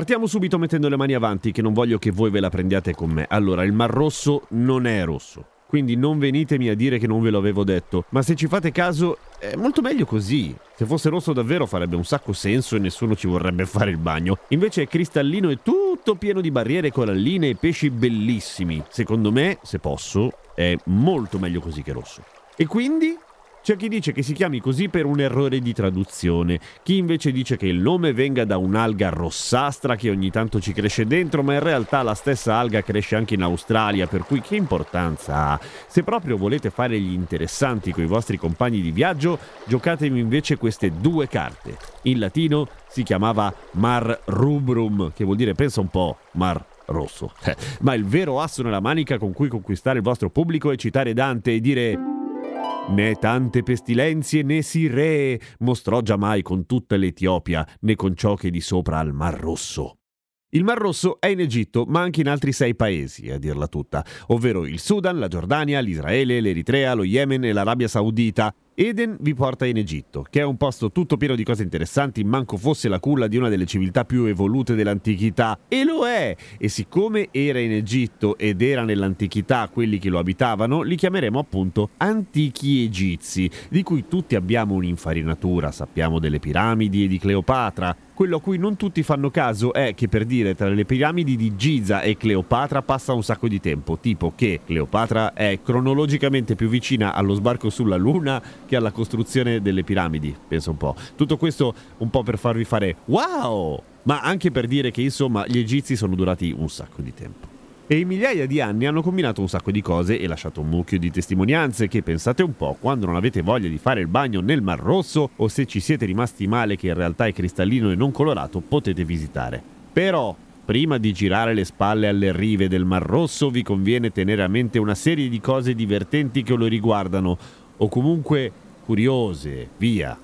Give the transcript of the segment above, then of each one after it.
Partiamo subito mettendo le mani avanti, che non voglio che voi ve la prendiate con me. Allora, il Mar Rosso non è rosso. Quindi non venitemi a dire che non ve lo avevo detto. Ma se ci fate caso, è molto meglio così. Se fosse rosso davvero farebbe un sacco senso e nessuno ci vorrebbe fare il bagno. Invece è cristallino e tutto pieno di barriere coralline e pesci bellissimi. Secondo me, se posso, è molto meglio così che rosso. E quindi c'è chi dice che si chiami così per un errore di traduzione, chi invece dice che il nome venga da un'alga rossastra che ogni tanto ci cresce dentro, ma in realtà la stessa alga cresce anche in Australia, per cui che importanza ha? Se proprio volete fare gli interessanti con i vostri compagni di viaggio, giocatevi invece queste due carte. In latino si chiamava Mar Rubrum, che vuol dire, pensa un po', Mar Rosso. ma il vero asso nella manica con cui conquistare il vostro pubblico è citare Dante e dire... Né tante pestilenzie né si re mostrò giammai con tutta l'Etiopia, né con ciò che di sopra al Mar Rosso. Il Mar Rosso è in Egitto, ma anche in altri sei paesi, a dirla tutta, ovvero il Sudan, la Giordania, l'Israele, l'Eritrea, lo Yemen e l'Arabia Saudita. Eden vi porta in Egitto, che è un posto tutto pieno di cose interessanti, manco fosse la culla di una delle civiltà più evolute dell'antichità. E lo è! E siccome era in Egitto ed era nell'antichità quelli che lo abitavano, li chiameremo appunto antichi egizi, di cui tutti abbiamo un'infarinatura, sappiamo delle piramidi e di Cleopatra. Quello a cui non tutti fanno caso è che per dire tra le piramidi di Giza e Cleopatra passa un sacco di tempo, tipo che Cleopatra è cronologicamente più vicina allo sbarco sulla Luna che alla costruzione delle piramidi, penso un po'. Tutto questo un po' per farvi fare wow, ma anche per dire che insomma gli egizi sono durati un sacco di tempo. E in migliaia di anni hanno combinato un sacco di cose e lasciato un mucchio di testimonianze che pensate un po', quando non avete voglia di fare il bagno nel Mar Rosso o se ci siete rimasti male che in realtà è cristallino e non colorato, potete visitare. Però, prima di girare le spalle alle rive del Mar Rosso, vi conviene tenere a mente una serie di cose divertenti che lo riguardano, o comunque curiose, via.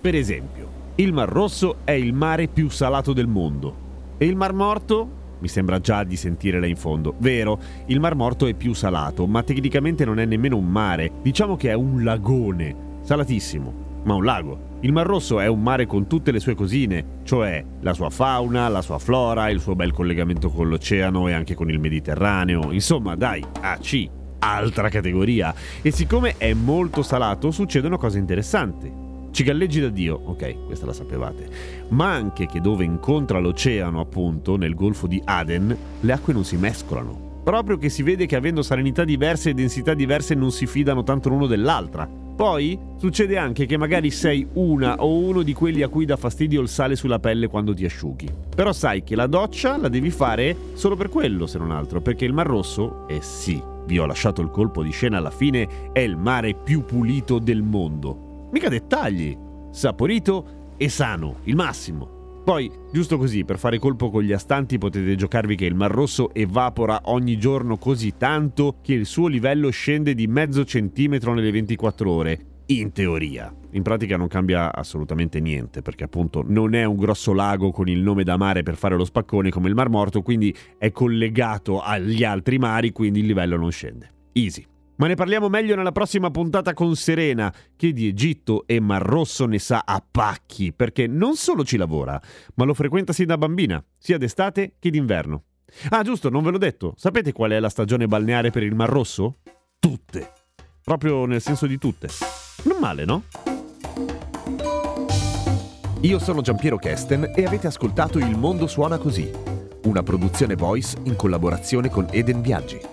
Per esempio, il Mar Rosso è il mare più salato del mondo. E il Mar Morto? Mi sembra già di sentire là in fondo. Vero, il Mar Morto è più salato, ma tecnicamente non è nemmeno un mare. Diciamo che è un lagone. Salatissimo, ma un lago. Il Mar Rosso è un mare con tutte le sue cosine, cioè la sua fauna, la sua flora, il suo bel collegamento con l'oceano e anche con il Mediterraneo. Insomma, dai, AC, altra categoria. E siccome è molto salato, succedono cose interessanti. Cigalleggi da Dio, ok, questa la sapevate, ma anche che dove incontra l'oceano, appunto, nel golfo di Aden, le acque non si mescolano. Proprio che si vede che avendo salinità diverse e densità diverse non si fidano tanto l'uno dell'altra. Poi succede anche che magari sei una o uno di quelli a cui dà fastidio il sale sulla pelle quando ti asciughi. Però sai che la doccia la devi fare solo per quello, se non altro, perché il Mar Rosso, eh sì, vi ho lasciato il colpo di scena alla fine, è il mare più pulito del mondo. Mica dettagli. Saporito e sano, il massimo. Poi, giusto così, per fare colpo con gli astanti potete giocarvi che il Mar Rosso evapora ogni giorno così tanto che il suo livello scende di mezzo centimetro nelle 24 ore. In teoria. In pratica non cambia assolutamente niente, perché appunto non è un grosso lago con il nome da mare per fare lo spaccone come il Mar Morto, quindi è collegato agli altri mari, quindi il livello non scende. Easy. Ma ne parliamo meglio nella prossima puntata con Serena, che di Egitto e Mar Rosso ne sa a pacchi, perché non solo ci lavora, ma lo frequenta sin da bambina, sia d'estate che d'inverno. Ah, giusto, non ve l'ho detto. Sapete qual è la stagione balneare per il Mar Rosso? Tutte. Proprio nel senso di tutte. Non male, no? Io sono Giampiero Kesten e avete ascoltato Il Mondo Suona Così, una produzione voice in collaborazione con Eden Viaggi.